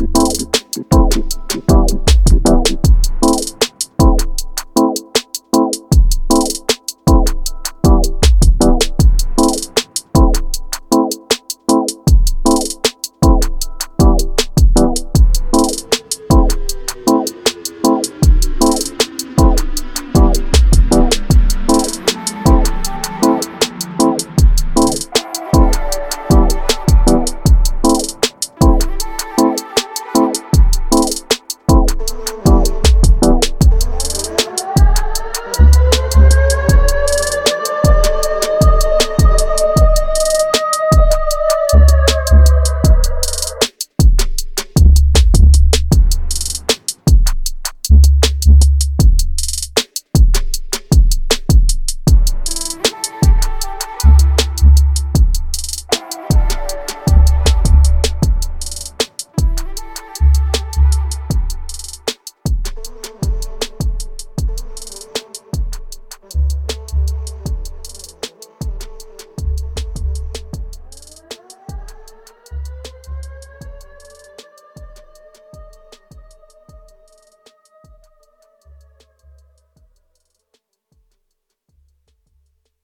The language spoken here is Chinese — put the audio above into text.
Bye.